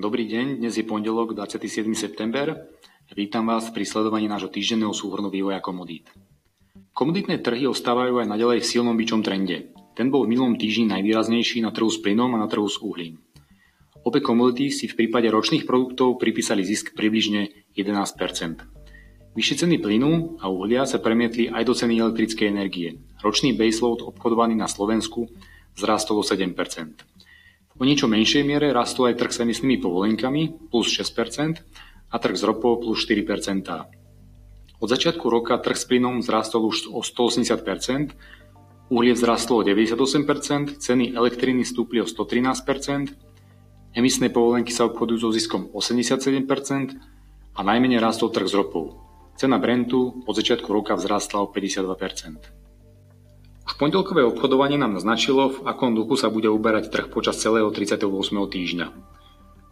Dobrý deň, dnes je pondelok 27. september. Vítam vás pri sledovaní nášho týždenného súhrnu vývoja komodít. Komoditné trhy ostávajú aj naďalej v silnom byčom trende. Ten bol v minulom týždni najvýraznejší na trhu s plynom a na trhu s uhlím. Obe komodity si v prípade ročných produktov pripísali zisk približne 11 Vyššie ceny plynu a uhlia sa premietli aj do ceny elektrickej energie. Ročný baseload obchodovaný na Slovensku zrástol o 7 O niečo menšej miere rastol aj trh s emisnými povolenkami plus 6% a trh s ropou plus 4%. Od začiatku roka trh s plynom vzrástol už o 180%, uhlie vzrástlo o 98%, ceny elektriny stúpli o 113%, emisné povolenky sa obchodujú so ziskom 87% a najmenej rástol trh s ropou. Cena Brentu od začiatku roka vzrástla o 52%. Pondelkové obchodovanie nám naznačilo, v akom duchu sa bude uberať trh počas celého 38. týždňa.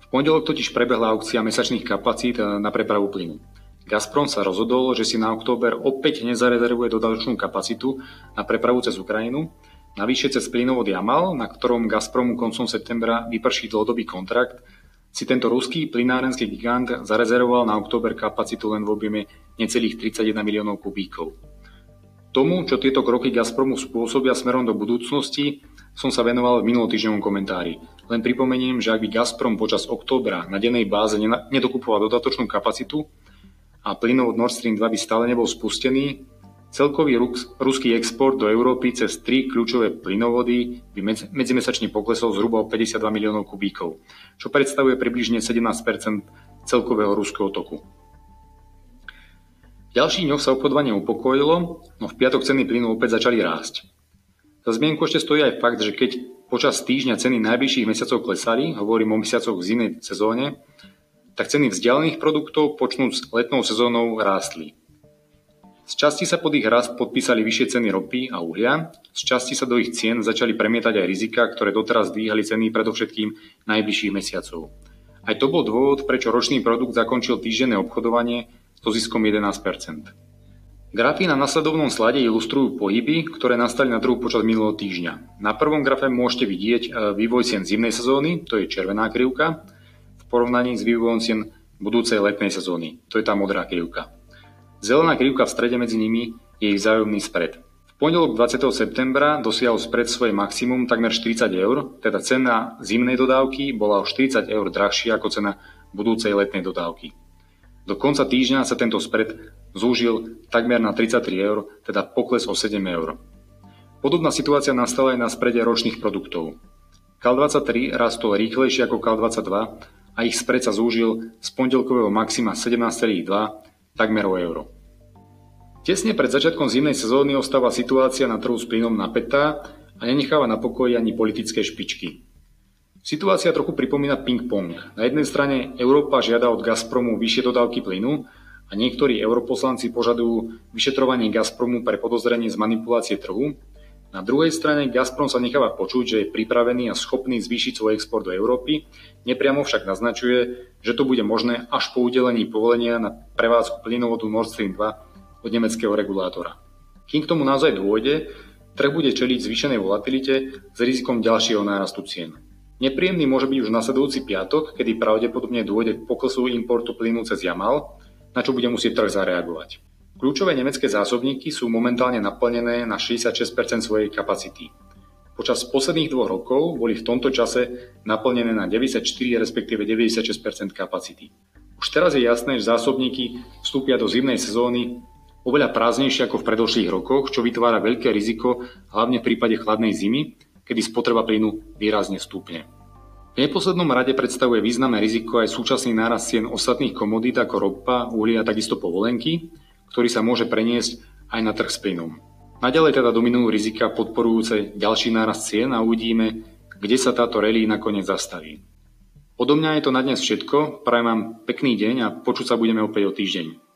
V pondelok totiž prebehla aukcia mesačných kapacít na prepravu plynu. Gazprom sa rozhodol, že si na október opäť nezarezervuje dodatočnú kapacitu na prepravu cez Ukrajinu, navyše cez plynovod Jamal, na ktorom Gazpromu koncom septembra vyprší dlhodobý kontrakt, si tento ruský plynárenský gigant zarezervoval na október kapacitu len v objeme necelých 31 miliónov kubíkov. Tomu, čo tieto kroky Gazpromu spôsobia smerom do budúcnosti, som sa venoval v minulotýždňovom komentári. Len pripomeniem, že ak by Gazprom počas októbra na dennej báze nedokupoval dodatočnú kapacitu a plynovod Nord Stream 2 by stále nebol spustený, celkový ruský export do Európy cez tri kľúčové plynovody by medzimesačne poklesol zhruba o 52 miliónov kubíkov, čo predstavuje približne 17% celkového ruského toku. V ďalších dňoch sa obchodovanie upokojilo, no v piatok ceny plynu opäť začali rásť. Za zmienku ešte stojí aj fakt, že keď počas týždňa ceny najbližších mesiacov klesali, hovorím o mesiacoch v zimnej sezóne, tak ceny vzdialených produktov počnúc s letnou sezónou rástli. Z časti sa pod ich rast podpísali vyššie ceny ropy a uhlia, z časti sa do ich cien začali premietať aj rizika, ktoré doteraz dvíhali ceny predovšetkým najbližších mesiacov. Aj to bol dôvod, prečo ročný produkt zakončil týždenné obchodovanie so ziskom 11 Grafy na nasledovnom slade ilustrujú pohyby, ktoré nastali na trhu počas minulého týždňa. Na prvom grafe môžete vidieť e, vývoj cien zimnej sezóny, to je červená krivka, v porovnaní s vývojom cien budúcej letnej sezóny, to je tá modrá krivka. Zelená krivka v strede medzi nimi je ich vzájomný spred. V pondelok 20. septembra dosiahol spred svoje maximum takmer 40 eur, teda cena zimnej dodávky bola o 40 eur drahšia ako cena budúcej letnej dodávky. Do konca týždňa sa tento spred zúžil takmer na 33 eur, teda pokles o 7 eur. Podobná situácia nastala aj na sprede ročných produktov. KAL23 rastol rýchlejšie ako KAL22 a ich spred sa zúžil z pondelkového maxima 17,2 takmer o euro. Tesne pred začiatkom zimnej sezóny ostáva situácia na trhu s plynom napätá a nenecháva na pokoji ani politické špičky. Situácia trochu pripomína ping-pong. Na jednej strane Európa žiada od Gazpromu vyššie dodávky plynu a niektorí europoslanci požadujú vyšetrovanie Gazpromu pre podozrenie z manipulácie trhu. Na druhej strane Gazprom sa necháva počuť, že je pripravený a schopný zvýšiť svoj export do Európy, nepriamo však naznačuje, že to bude možné až po udelení povolenia na prevádzku plynovodu Nord Stream 2 od nemeckého regulátora. Kým k tomu naozaj dôjde, trh bude čeliť zvýšenej volatilite s rizikom ďalšieho nárastu cien. Nepríjemný môže byť už nasledujúci piatok, kedy pravdepodobne dôjde k poklesu importu plynu cez Jamal, na čo bude musieť trh zareagovať. Kľúčové nemecké zásobníky sú momentálne naplnené na 66% svojej kapacity. Počas posledných dvoch rokov boli v tomto čase naplnené na 94 respektíve 96% kapacity. Už teraz je jasné, že zásobníky vstúpia do zimnej sezóny oveľa prázdnejšie ako v predošlých rokoch, čo vytvára veľké riziko, hlavne v prípade chladnej zimy, kedy spotreba plynu výrazne stúpne. V neposlednom rade predstavuje významné riziko aj súčasný nárast cien ostatných komodít ako ropa, uhlie a takisto povolenky, ktorý sa môže preniesť aj na trh s plynom. Naďalej teda dominujú rizika podporujúce ďalší nárast cien a uvidíme, kde sa táto rally nakoniec zastaví. Odo mňa je to na dnes všetko, prajem vám pekný deň a počuť sa budeme opäť o týždeň.